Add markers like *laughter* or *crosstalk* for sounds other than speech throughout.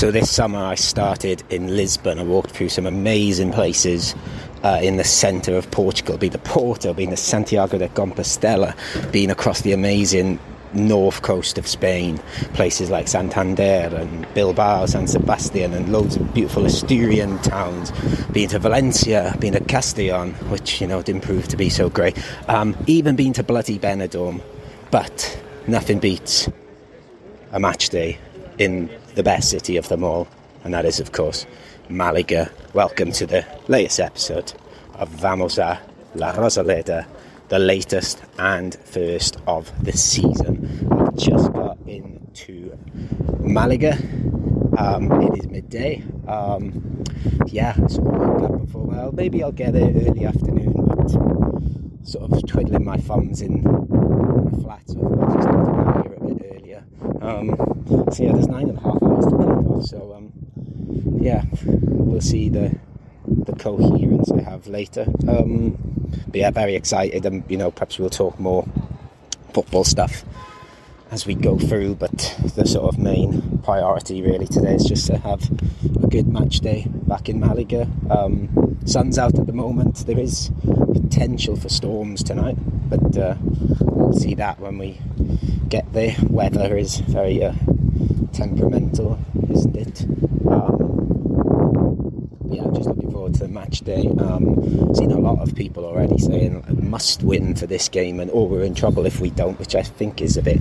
So this summer I started in Lisbon. I walked through some amazing places uh, in the centre of Portugal, being the Porto, being the Santiago de Compostela, being across the amazing north coast of Spain, places like Santander and Bilbao, San Sebastian, and loads of beautiful Asturian towns. Been to Valencia, been to Castellon, which you know didn't prove to be so great. Um, even been to bloody Benidorm, but nothing beats a match day in the best city of them all, and that is, of course, Malaga. Welcome to the latest episode of Vamos a La Rosaleda the latest and first of the season. I've just got into Malaga. Um, it is midday. Um, yeah, sort of woke up before. Well, maybe I'll get there early afternoon, but sort of twiddling my thumbs in the flat, so I'll just go to Malaga a bit earlier. Um, so yeah, there's nine and a half hours to kick off. So um, yeah, we'll see the the coherence I have later. Um, but yeah, very excited, and you know, perhaps we'll talk more football stuff as we go through. But the sort of main priority really today is just to have a good match day back in Malaga. Um, sun's out at the moment. There is potential for storms tonight, but uh, we'll see that when we get there. Weather is very uh, temperamental, isn't it? Um, yeah, I'm just looking forward to the match day. Um, seen a lot of people already saying must win for this game, and oh, we're in trouble if we don't, which I think is a bit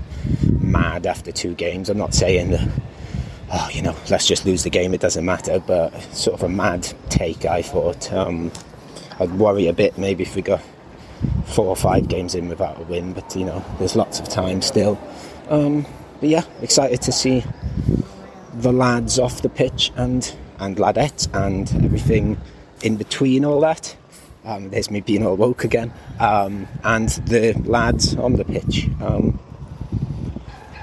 mad after two games. I'm not saying that, oh, you know, let's just lose the game, it doesn't matter, but sort of a mad take. I thought um, I'd worry a bit maybe if we got four or five games in without a win, but you know, there's lots of time still. Um, but yeah, excited to see the lads off the pitch and and ladettes and everything in between all that. Um, there's me being all woke again. Um, and the lads on the pitch. Um,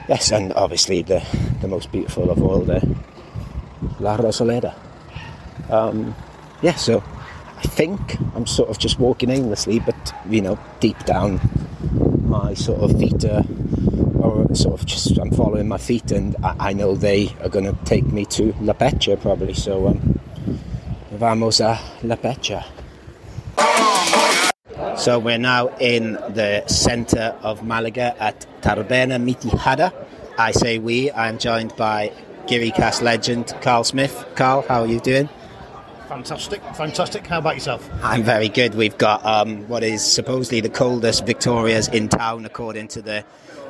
yes, and obviously the, the most beautiful of all, the La Rosaleda. Um, yeah, so I think I'm sort of just walking aimlessly, but you know, deep down, my sort of feet are, sort of just I'm following my feet, and I, I know they are going to take me to La Pecha probably. So um, vamos a La Pecha. So we're now in the centre of Malaga at Taberna Mitjana. I say we. I'm joined by Giri Cast legend Carl Smith. Carl, how are you doing? Fantastic, fantastic. How about yourself? I'm very good. We've got um, what is supposedly the coldest Victorias in town, according to the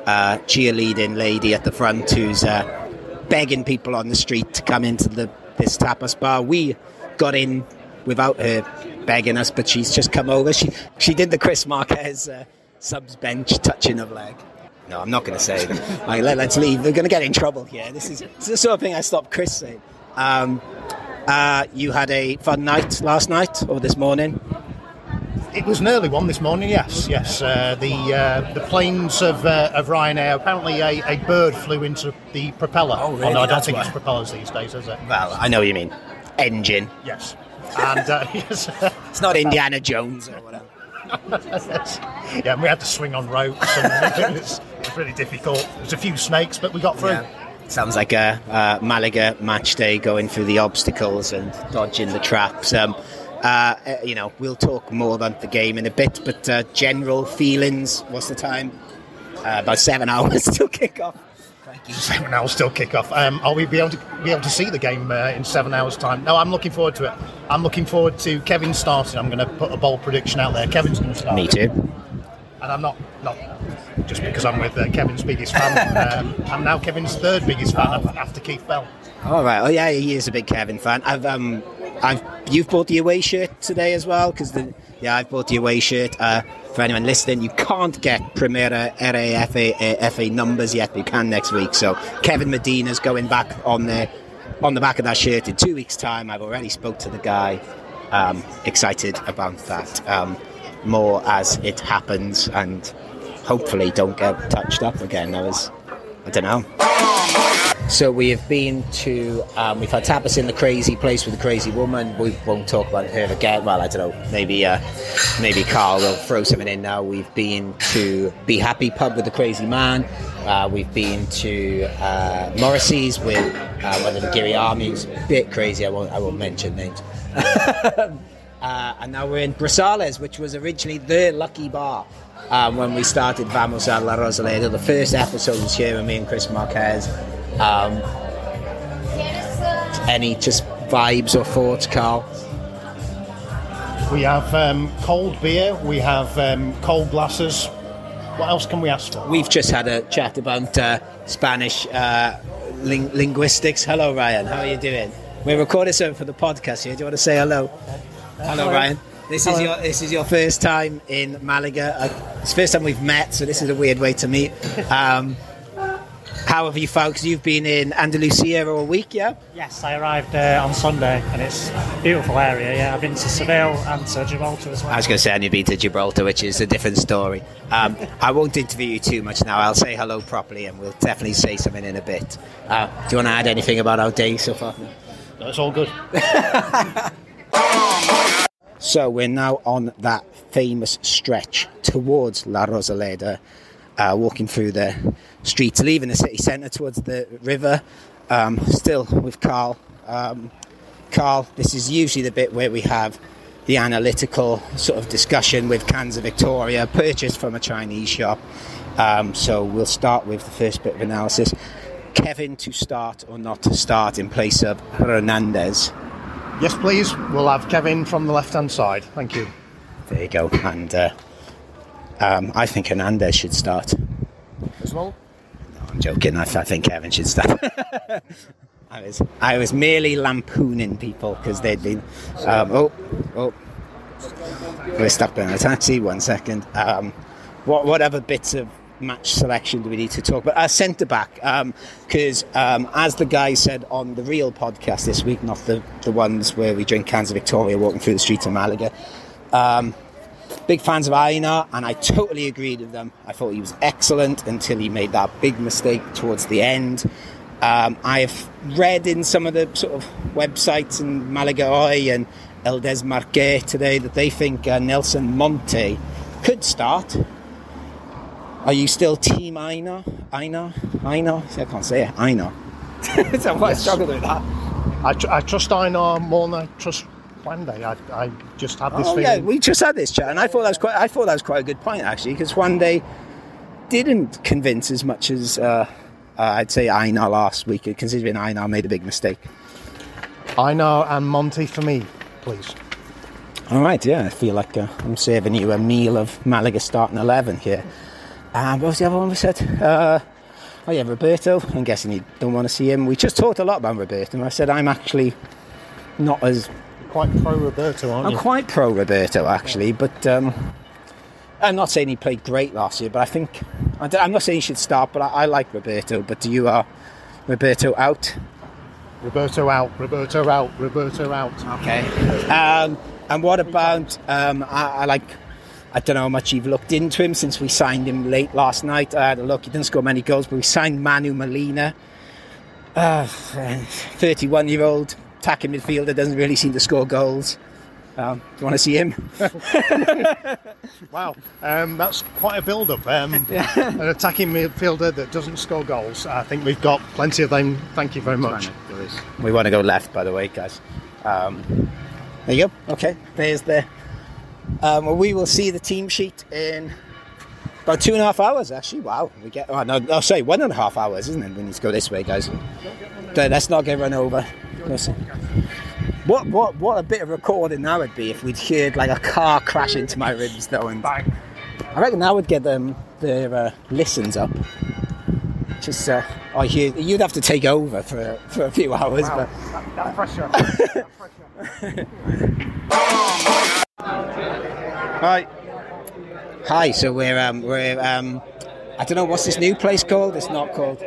uh, cheerleading lady at the front, who's uh, begging people on the street to come into the this tapas bar. We got in without her begging us, but she's just come over. She she did the Chris Marquez uh, subs bench touching of leg. No, I'm not going to say that. *laughs* Right, let, us leave. We're going to get in trouble here. This is, this is the sort of thing I stopped Chris saying. Um, uh, you had a fun night last night or this morning? It was an early one this morning. Yes, yes. Uh, the uh, the planes of uh, of Ryanair. Apparently, a, a bird flew into the propeller. Oh, really? no, I don't That's think why. it's propellers these days, is it? Well, I know what you mean. Engine. Yes. And uh, *laughs* yes, It's not Indiana Jones or whatever. *laughs* yeah, and we had to swing on ropes, and it was, it was really difficult. There's a few snakes, but we got through. Sounds like a, uh Malaga match day going through the obstacles and dodging the traps. Um, uh, uh, you know, we'll talk more about the game in a bit, but uh, general feelings. What's the time? Uh, about seven *laughs* hours till kick off. Thank you. Seven hours still kick off. Um, are we be able to be able to see the game uh, in seven hours' time? No, I'm looking forward to it. I'm looking forward to Kevin starting. I'm going to put a bold prediction out there. Kevin's going to start. Me too. and I'm not not just because I'm with uh, Kevin's biggest fan. *laughs* um, I'm now Kevin's third biggest fan af- after Keith Bell. All right. Oh yeah, he is a big Kevin fan. I've um, I've you've bought the away shirt today as well because the yeah I've bought the away shirt. Uh, for anyone listening, you can't get Primera RAFA uh, FA numbers yet. but You can next week. So Kevin Medina's going back on the on the back of that shirt in two weeks' time. I've already spoke to the guy. Um, excited about that. Um, more as it happens, and hopefully don't get touched up again. I was, I don't know. So we have been to, um, we've had tapas in the crazy place with the crazy woman. We won't talk about her again. Well, I don't know. Maybe, uh, maybe Carl will throw something in now. We've been to Be Happy Pub with the crazy man. Uh, we've been to uh, Morrissey's with uh, one of the Giri Armies. Bit crazy. I won't. I won't mention names. *laughs* uh, and now we're in Brasales, which was originally the lucky bar. Um, when we started Vamos a la Rosaleda, the first episode was here with me and Chris Marquez. Um, any just vibes or thoughts, Carl? We have um, cold beer. We have um, cold glasses. What else can we ask for? We've just had a chat about uh, Spanish uh, ling- linguistics. Hello, Ryan. How are you doing? We're recording something for the podcast here. Do you want to say hello? Hello, Ryan. This is your this is your first time in Malaga. Uh, it's the first time we've met, so this is a weird way to meet. Um, how have you found? Because you've been in Andalusia all week, yeah. Yes, I arrived uh, on Sunday and it's a beautiful area. Yeah, I've been to Seville and to Gibraltar as well. I was going to say I've been to Gibraltar, which is a different story. Um, *laughs* I won't interview you too much now. I'll say hello properly, and we'll definitely say something in a bit. Uh, do you want to add anything about our day so far? No, it's all good. *laughs* So we're now on that famous stretch towards La Rosaleda, uh, walking through the streets, leaving the city centre towards the river. Um, still with Carl. Um, Carl, this is usually the bit where we have the analytical sort of discussion with cans of Victoria purchased from a Chinese shop. Um, so we'll start with the first bit of analysis. Kevin to start or not to start in place of Hernandez. Yes, please. We'll have Kevin from the left-hand side. Thank you. There you go. And uh, um, I think Hernandez should start. As well. No, I'm joking. I, I think Kevin should start. *laughs* I was I was merely lampooning people because they'd been. Um, oh, oh. We're stuck in a taxi. One second. Um, what what other bits of match selection do we need to talk about? Uh, centre back, because um, as the guy said on the real podcast this week, not the the ones where we drink cans of Victoria walking through the streets of Malaga. Big fans of Aina, and I totally agreed with them. I thought he was excellent until he made that big mistake towards the end. Um, I've read in some of the sort of websites in Malaga Hoy and El Desmarque today that they think uh, Nelson Monte could start. Are you still Team Aina? Aina? Aina? I can't say it. Aina. *laughs* so I struggled with that. I, tr- I trust Einar more than I trust Juande. I, I just have this Oh feeling. yeah, we just had this chat, and I thought that was quite. I thought that was quite a good point actually, because Juande didn't convince as much as uh, uh, I'd say Einar last week, considering Einar made a big mistake. Einar and Monte for me, please. All right, yeah, I feel like uh, I'm serving you a meal of Malaga starting eleven here. Um, what was the other one we said? Uh, oh yeah, Roberto. I'm guessing you don't want to see him. We just talked a lot about Roberto, and I said I'm actually not as Quite pro Roberto, aren't I'm you? quite pro Roberto actually, but um, I'm not saying he played great last year. But I think I am not saying he should start, but I, I like Roberto. But do you are Roberto out? Roberto out. Roberto out. Roberto out. Okay. Um, and what about um, I, I like? I don't know how much you've looked into him since we signed him late last night. I had a look. He didn't score many goals, but we signed Manu Molina, uh, 31-year-old attacking midfielder, doesn't really seem to score goals. Um, do you want to see him? *laughs* Wow, um, that's quite a build-up. Um, *laughs* An attacking midfielder that doesn't score goals. I think we've got plenty of them. Thank you very much. We want to go left, by the way, guys. Um, there you go. Okay, there's the. Um, well, we will see the team sheet in about two and a half hours. Actually, wow. We get. Oh, no, no, sorry, one and a half hours, isn't it? We need to go this way, guys. Let's not get run over. Listen. What what what a bit of recording that would be if we'd heard like a car crash into my ribs though and Bang. I reckon that would get them their uh, listens up. Just uh, I hear you'd have to take over for for a few hours, but That, that pressure. that pressure. Hi. Hi. So we're um, we're um, I don't know what's this new place called. It's not called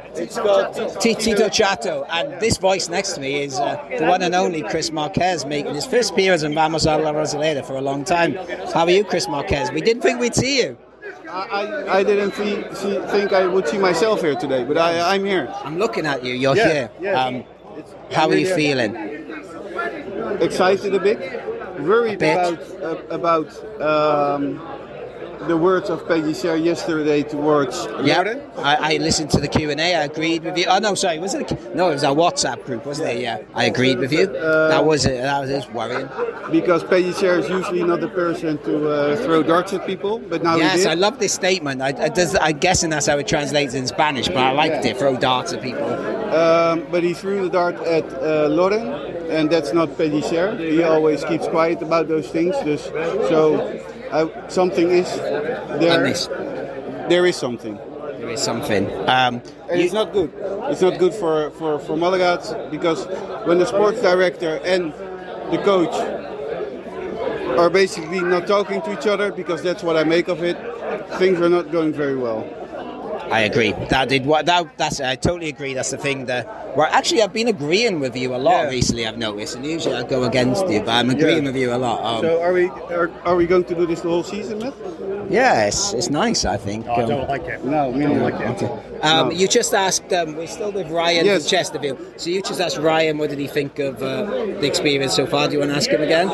T- Tito Chato, and this voice next to me is uh, the one and only Chris Marquez, making his first appearance in Vamos a la Rosaleda for a long time. How are you, Chris Marquez? We didn't think we'd see you. I, I, didn't see, see, think I would see myself here today, but I, I'm here. I'm looking at you. You're Yeah, here. yeah. Um, how are you really- feeling? Excited a bit, worried bit. about uh, about um, the words of Pellicer yesterday towards Yeah, I, I listened to the Q and A. I agreed with you. Oh no, sorry, was it? A, no, it was our WhatsApp group, wasn't it? Yeah, I agreed with you. that was it. That was just worrying. because Pellicer is usually not the person to uh, throw darts at people, but now he yes. I love this statement. I, I does, I'm guessing that's how it translates in Spanish, but I liked it. Throw darts at people. Um, but he threw the dart at uh, Loren, and that's not Pellicer. He always keeps quiet about those things. Just, so uh, something is there. There is something, There is something. Um, and it's not good. It's not good for for for Malaga because when the sports director and the coach are basically not talking to each other, because that's what I make of it. Things are not going very well. I agree. That did what that. That's. I totally agree. That's the thing. That well, actually, I've been agreeing with you a lot Yeah. recently. I've noticed, and usually I go against you, but I'm agreeing Yeah. with you a lot. Um, So are we are, are we going to do this the whole season, Matt? yeah, it's, it's nice. I think. I Um, don't like it. No, me I don't neither. like it. Um, No. You just asked. Um, we're still with Ryan Yes. from Chesterfield. So you just asked Ryan, what did he think of uh, the experience so far? Do you want to ask him again?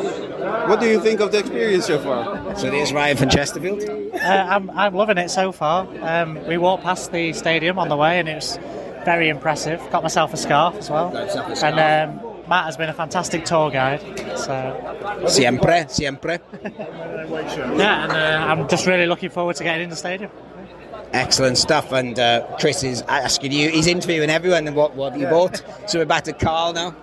What do you think of the experience so far? So there's Ryan from Chesterfield. Uh, I'm, I'm loving it so far. Um, we walked past the stadium on the way and it was very impressive. Got myself a scarf as well. Got yourself a scarf. And um, Matt has been a fantastic tour guide. So Siempre, siempre. *laughs* yeah, and uh, I'm just really looking forward to getting in the stadium. Excellent stuff. And uh, Chris is asking you. He's interviewing everyone. And what what have you bought? So we're back to Carl now.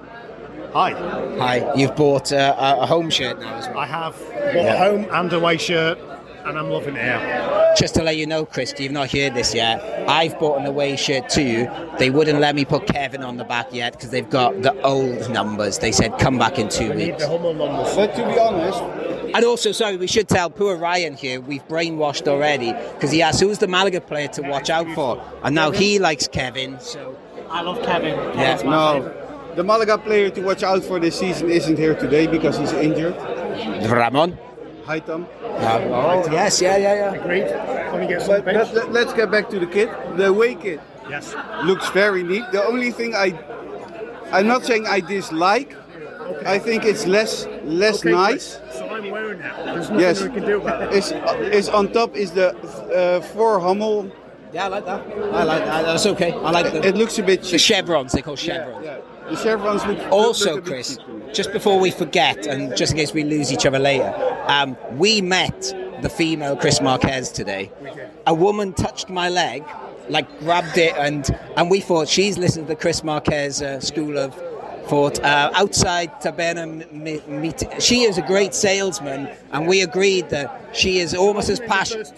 Hi, Hi. You've bought uh, a a home shirt now as well. I have bought a home and away shirt, and I'm loving it here. Just to let you know, Chris, you've not heard this yet. I've bought an away shirt too. They wouldn't let me put Kevin on the back yet because they've got the old numbers. They said come back in two We need weeks. the Hummel numbers. But to be honest, And also, sorry, we should tell poor Ryan here we've brainwashed already because he asked who's the Malaga player to watch out for, and now he likes Kevin. So I love Kevin. Yeah. Kevin's my no. favourite. The Malaga player to watch out for this season isn't here today because he's injured. Ramon. Hi, Tom. oh yes, yeah, yeah, yeah. Great. Can we get some But, but let, let's get back to the kit. The away kit Yes. looks very neat. The only thing I, I'm not saying I dislike. Okay. I think it's less less Okay, nice. Chris, So I'm wearing it. There's nothing Yes. we can do about it. Is is on top is the uh, four Hummel. Yeah, I like that. I like that. That's okay. I like the, It looks a bit the chevrons. They call chevrons. Yeah. The chevrons look Also, Chris, just before we forget, and just in case we lose each other later, um, we met the female Chris Marquez today. A woman touched my leg, like grabbed it, and and we thought she's listened to the Chris Marquez uh, School of Thought uh, outside Taberna. She is a great salesman, and we agreed that she is almost as passionate.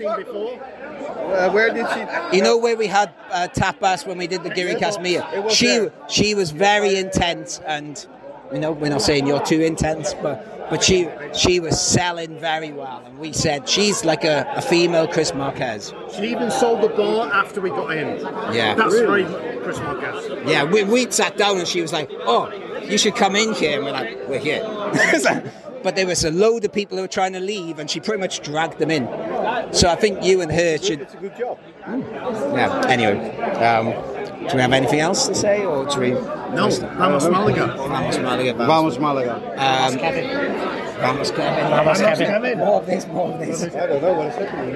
First team before. Uh, where did she? You know where we had uh, tapas when we did the Giri Casmia? She there. she was very intense, and you know we're not saying you're too intense, but but she she was selling very well, and we said she's like a, a female Chris Marquez. She even sold the bar after we got in. Yeah. That's very Chris Marquez. Yeah, we we sat down and she was like, "Oh, you should come in here," and we're like, "We're here." *laughs* *laughs* but there was a load of people who were trying to leave, and she pretty much dragged them in. So I think you and her should. It's a good job. Yeah. Anyway, um, do we have anything else to say, or do we? No, Vamos Malaga. Vamos Malaga. Vamos. Vamos Malaga. Um, Kevin. Vamos Kevin. Vamos, Vamos, Kevin. Kevin. More of this, more of this. I don't know what is happening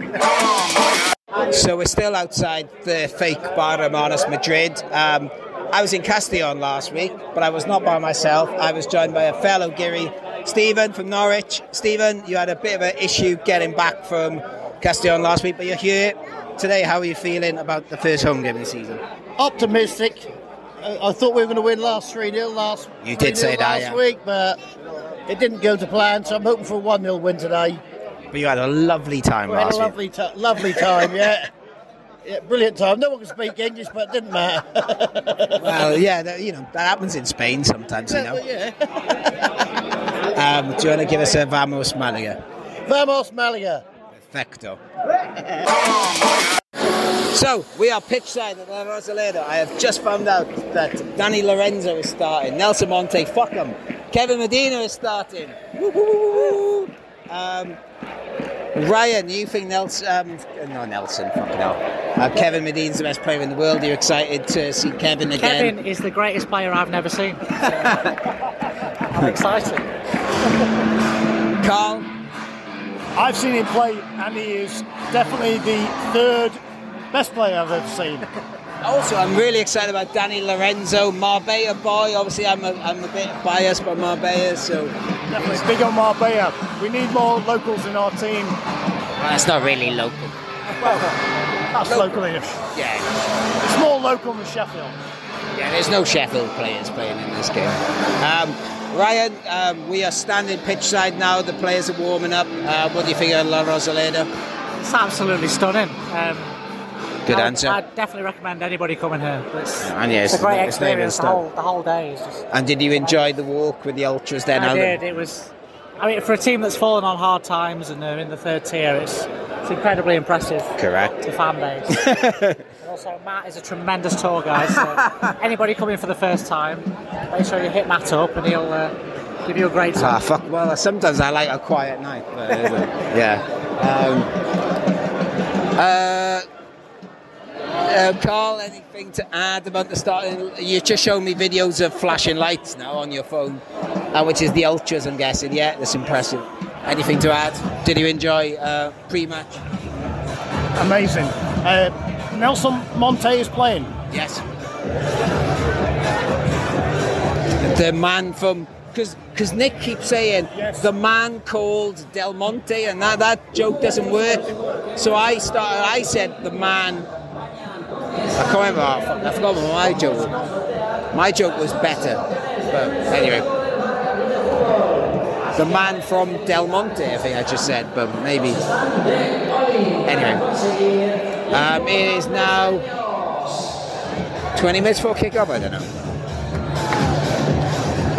here. So we're still outside the fake Bar Hermanos Madrid. Um, I was in Castellon last week, but I was not by myself. I was joined by a fellow Giri, Stephen from Norwich. Stephen, you had a bit of an issue getting back from Castellon last week, but you're here today. How are you feeling about the first home game of the season? optimistic. I thought we were going to win last 3 0 last, You did 3-0 say that, last yeah. week, but it didn't go to plan, so I'm hoping for a 1 0 win today. But you had a lovely time We had last a week. lovely, ti lovely time, yeah. Yeah, brilliant time. No one can speak English, but it didn't matter. *laughs* Well, yeah, that, you know that happens in Spain sometimes. You know. yeah. Um, do you want to give us a Vamos Malaga? Vamos Malaga. Perfecto. So we are pitch side at La Rosaleda. I have just found out that Danny Lorenzo is starting. Nelson Monte, fuck him. Kevin Medina is starting. Um, Ryan, you think Nelson, um, no Nelson, fucking hell. Uh, Kevin Medina's the best player in the world. Are you excited to see Kevin again? Kevin is the greatest player I've never seen. So, *laughs* I'm excited. Carl, I've seen him play, and he is definitely the third best player I've ever seen. also I'm really excited about Danny Lorenzo, Marbella boy. Obviously, I'm a, I'm a bit biased by Marbella, so Definitely big on Marbella. We need more locals in our team. well, that's not really local. Well, That's local-ish. Yeah, It's more local than Sheffield. yeah. There's no Sheffield players playing in this game. Um, Ryan, um, we are standing pitch side now. The players are warming up. Uh, what do you think of La Rosaleda? It's absolutely stunning. Um, Good I would- answer. I'd definitely recommend anybody coming here. It's, And yeah, it's, it's- a great it's experience. The whole, the whole day is just. And did you enjoy the walk with the ultras then? I Alan? did. It was. I mean, for a team that's fallen on hard times and they're in the third tier, it's it's incredibly impressive. Correct. The fan base. and *laughs* also, Matt is a tremendous tour guide. So *laughs* anybody coming for the first time, make sure you hit Matt up and he'll uh, give you a great Ah, fuck. Well, sometimes I like a quiet night. But, uh, *laughs* yeah. Um, uh, uh, Carl, anything to add about the start? You just showed me videos of flashing lights now on your phone, uh, which is the ultras, I'm guessing. Yeah, that's impressive. Anything to add? Did you enjoy uh, pre-match? Amazing. Uh, Nelson Monte is playing. Yes. The man from because because Nick keeps saying Yes. the man called Del Monte, and that, that joke doesn't work. So I started. I said the man. I can't remember. I forgot- what my joke. was. My joke was better, but anyway. The man from Del Monte, I think I just said, but maybe. Anyway, um, it is now 20 minutes for kick-off, I don't know.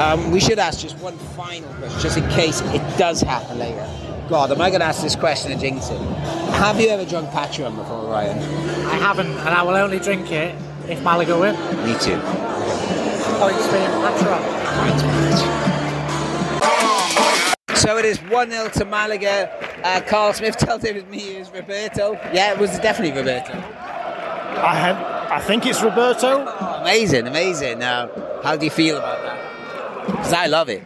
Um, we should ask just one final question, just in case it does happen later. God, am I going to ask this question at Jinxon? Have you ever drunk Pacharan before, Ryan? I haven't, and I will only drink it if Malaga win. Me too. Oh, it's been Pacharan. So it is 1 0 to Malaga. Uh, Carl Smith *laughs* tells it was me, it was Roberto. Yeah, it was definitely Roberto. I have, I think it's Roberto. Amazing, amazing. Now, how do you feel about that? Because I love it.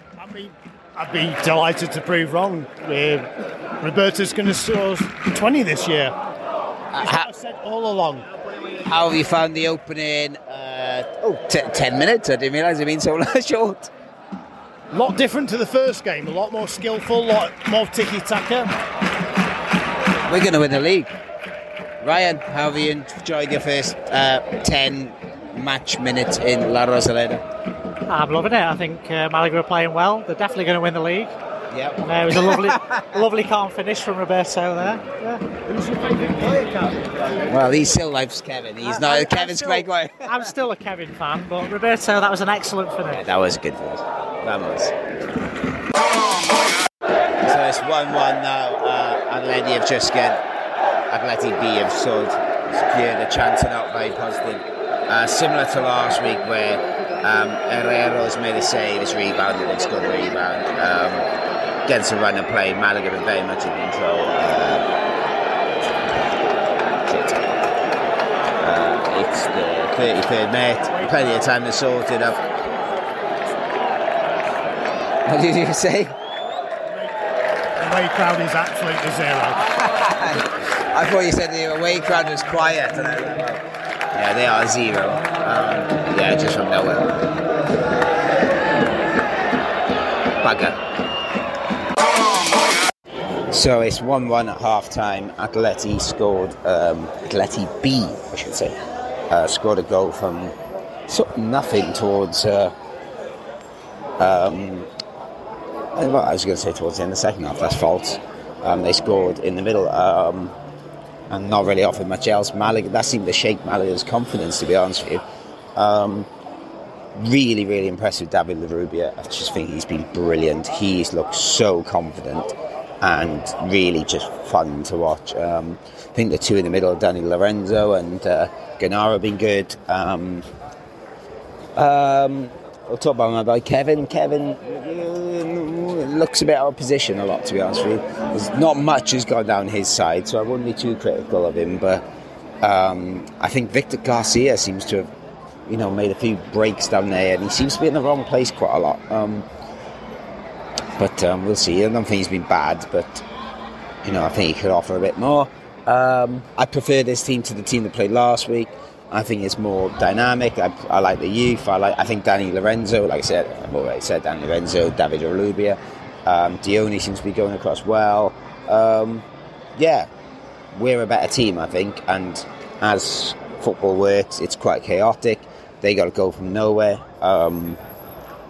I'd be, delighted to prove wrong. Uh, Roberto's going to score 20 this year. Uh, That's what I said all along. How have you found the opening? Uh, oh, t- 10 minutes. I didn't realise it'd been so *laughs* short. A lot different to the first game. A lot more skillful. A lot more tiki taka. We're going to win the league. Ryan, how have you enjoyed your first uh, 10 match minutes in La Rosaleda? I'm loving it. I think uh, Malaga are playing well. They're definitely going to win the league. Yep. Uh, it was a lovely, *laughs* lovely calm finish from Roberto there. Yeah. Who's your favourite player, Cal? Well, he still loves Kevin. He's not. I- I'm Kevin's still- quite quiet. *laughs* I'm still a Kevin fan, but Roberto, that was an excellent finish. That was good for us. Vamos. So it's 1 1 now. Uh, Atleti have just got. Atleti B have sold secured a chance and out very positive. Uh, similar to last week where um, Herrero's made a save, has rebounded scored a rebound. Um, against a run of play, Malaga been very much in control. Uh, shit. Uh, it's the 33rd minute, plenty of time to sort it up. What did you say? The away crowd is absolutely zero. *laughs* I thought you said the away crowd was quiet. Yeah, they are zero. Um, yeah, just from nowhere. Bugger. So it's 1 1 at half time. Atleti scored, um, Atleti B, I should say, uh, scored a goal from sort of nothing towards. Uh, um, well, I was going to say towards the end of the second half, that's false. Um, they scored in the middle um, and not really offered much else. Malaga, that seemed to shake Malaga's confidence, to be honest with you. Um, really, really with David Larrubia. I just think he's been brilliant. He's looked so confident and really just fun to watch. Um, I think the two in the middle, Danny Lorenzo and uh, Genaro, have been good. Um, um, I'll talk about my boy Kevin. Kevin, looks a bit out of position a lot, to be honest with you. There's not much has gone down his side, so I wouldn't be too critical of him. But um, I think Victor Garcia seems to have, you know, made a few breaks down there, and he seems to be in the wrong place quite a lot. Um, but um, we'll see. I don't think he's been bad, but you know, I think he could offer a bit more. Um, I prefer this team to the team that played last week. I think it's more dynamic. I, I like the youth. I like. I think Danny Lorenzo, like I said, I've already said Danny Lorenzo, David Larrubia, um, Dioni seems to be going across well. Um, yeah, we're a better team, I think. And as football works, it's quite chaotic. They got to go from nowhere. Um,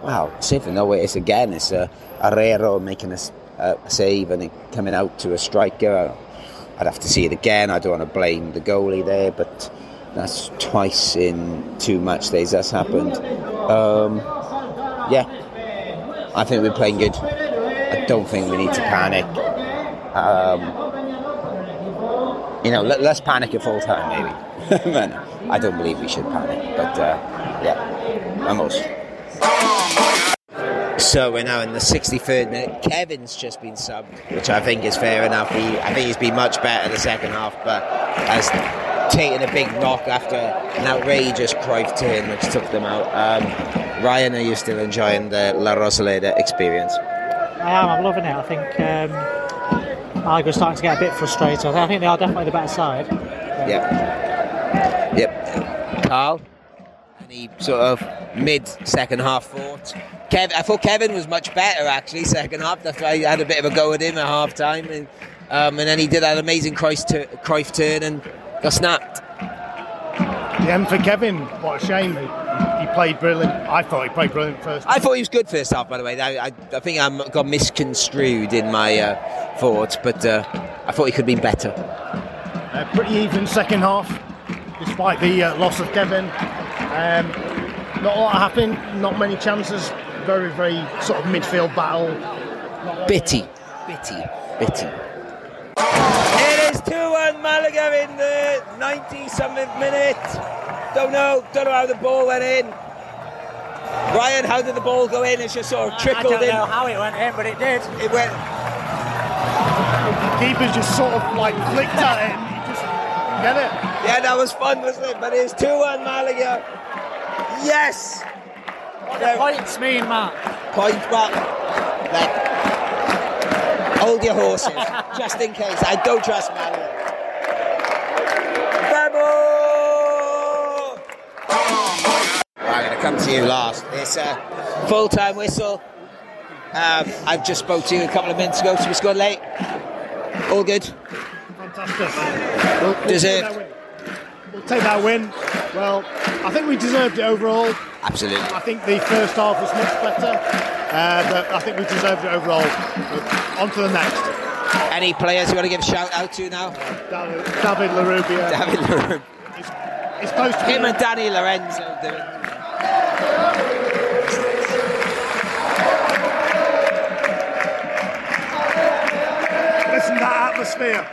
wow, save from nowhere. It's again. It's uh, Herrero making a, a save and coming out to a striker. I'd have to see it again. I don't want to blame the goalie there, but that's twice in two match days that's happened. Um, yeah, I think we're playing good. I don't think we need to panic. Um, you know, let, let's panic at full time, maybe. *laughs* Man, I don't believe we should panic, but uh, yeah, almost. So we're now in the 63rd minute. Kevin's just been subbed, which I think is fair enough. He, I think he's been much better the second half, but has taken a big knock after an outrageous Cruyff turn, which took them out. Um, Ryan, are you still enjoying the La Rosaleda experience? I am. I'm loving it. I think um, Malaga's starting to get a bit frustrated. I think they are definitely the better side. Yep. Yep. Carl, any sort of mid second half thoughts? Kev, I thought Kevin was much better actually second half. After I had a bit of a go at him at half time, and, um, and then he did that amazing Cruyff, tur- Cruyff turn and got snapped. The end for Kevin. What a shame. He, played brilliant. I thought he played brilliant first. I thought he was good first half, by the way. I, I, I think I got misconstrued in my uh, thoughts, but uh, I thought he could have been better. Uh, pretty even second half, despite the uh, loss of Kevin. Um, not a lot happened. Not many chances. Very, very sort of midfield battle. Bitty, bitty, bitty. It is 2 1 Malaga in the 90 something minute. Don't know, don't know how the ball went in. Ryan, how did the ball go in? It's just sort of trickled in. I don't in. know how it went in, but it did. It went. The Keeper just sort of like flicked at it. And just get it. Yeah, that was fun, wasn't it? But it's 2 1 Malaga. Yes! What do points mean, Matt? Point, well, like, hold your horses, just in case. I don't trust Malaga. Come to you last. It's a full-time whistle. Um, I've just spoke to you a couple of minutes ago, so we scored late. All good. Fantastic. We'll, we'll Deserved. Take that win. We'll take that win. Well, I think we deserved it overall. Absolutely. I think the first half was much better, uh, but I think we deserved it overall. But on to the next. Any players you want to give a shout out to now? David, David Larrubia. David Larrubia. It's close to Him and Danny Lorenzo to.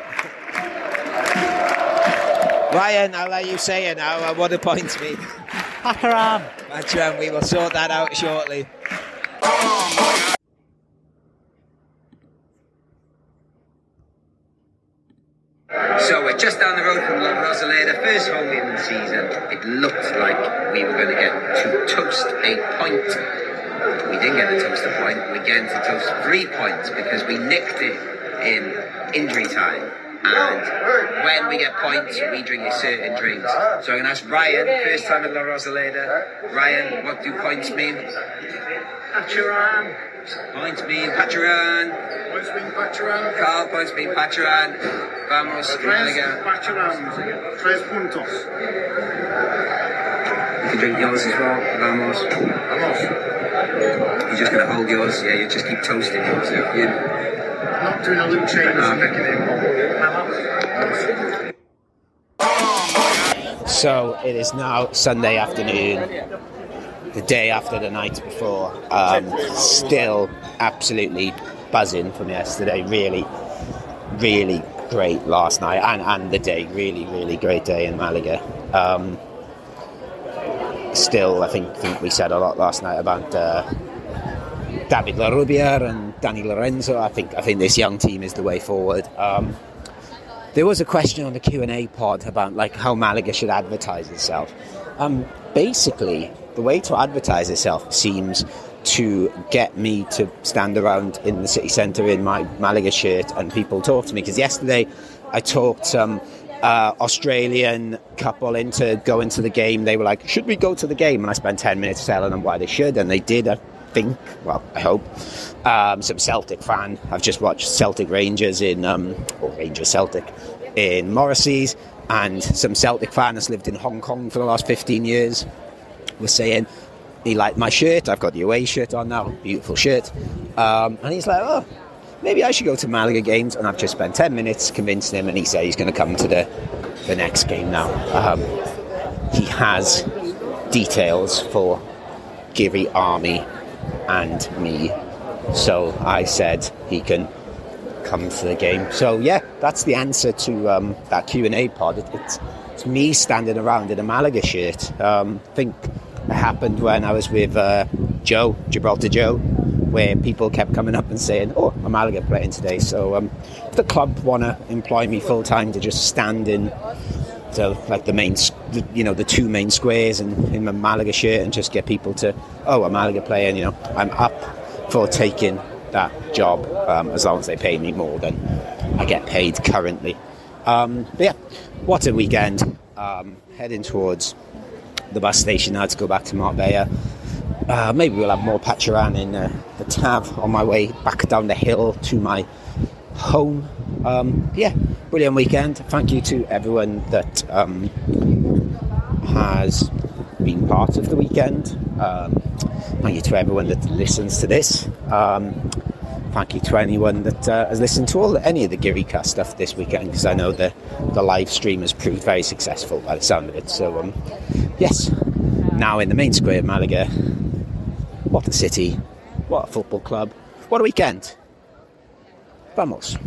Ryan, I'll let you say it now. What do points mean? Hakaram. Matcham, we will sort that out shortly. So we're just down the road from La Rosaleda, first home in the season. It looked like we were going to get to toast a point. We didn't get to toast a point. We're getting to toast three points because we nicked it in injury time. And when we get points, we drink a certain drinks. So I'm going to ask Ryan, first time at La Rosaleda. Ryan, what do points mean? Pacharan. Points mean Pacharan. Points being Pacharan. Carl, points mean Pacharan. Vamos, Malaga. Pacharan. Tres puntos. You can drink yours as well. Vamos. You're just going to hold yours. Yeah, you just keep toasting yours. Yeah. Doing a little change. So it is now Sunday afternoon, the day after the night before. Um, still absolutely buzzing from yesterday. Really, really great last night and, and the day. Really, really great day in Malaga. Um, still, I think, think we said a lot last night about uh, David Larrubia and Danny Lorenzo. I think I think this young team is the way forward. Um, there was a question on the Q and A pod about like how Malaga should advertise itself. Um, basically, the way to advertise itself seems to get me to stand around in the city centre in my Malaga shirt and people talk to me. Because yesterday I talked some uh, Australian couple into going to the game. They were like, "Should we go to the game?" And I spent ten minutes telling them why they should, and they did. I think. Well, I hope. Um, some Celtic fan. I've just watched Celtic Rangers in um, or Rangers Celtic in Morrissey's, and some Celtic fan has lived in Hong Kong for the last fifteen years. Was saying he liked my shirt. I've got the away shirt on now, beautiful shirt. Um, and he's like, oh, maybe I should go to Malaga games. And I've just spent 10 minutes convincing him, and he said he's going to come to the, the next game now. Um, he has details for Giri Army and me. So I said he can come to the game. So yeah, that's the answer to um, that Q and A pod. It, it's, it's me standing around in a Malaga shirt. Um, I think it happened when I was with uh, Joe, Gibraltar Joe, where people kept coming up and saying, "Oh, I'm Malaga playing today." So um, the club want to employ me full time to just stand in, so like the main, you know, the two main squares and in my Malaga shirt and just get people to, "Oh, I'm Malaga playing," you know, I'm up for taking that job um, as long as they pay me more than I get paid currently. Um, but yeah, what a weekend! Um, heading towards the bus station now to go back to Marbella. Uh, maybe we'll have more Pacharan in uh, the Tav on my way back down the hill to my home. Um, yeah, brilliant weekend. Thank you to everyone that um, has been part of the weekend. Um, thank you to everyone that listens to this. Um, thank you to anyone that uh, has listened to all any of the Giricast stuff this weekend because I know the the live stream has proved very successful by the sound of it. So um, yes, now in the main square of Malaga. What a city! What a football club! What a weekend! Vamos!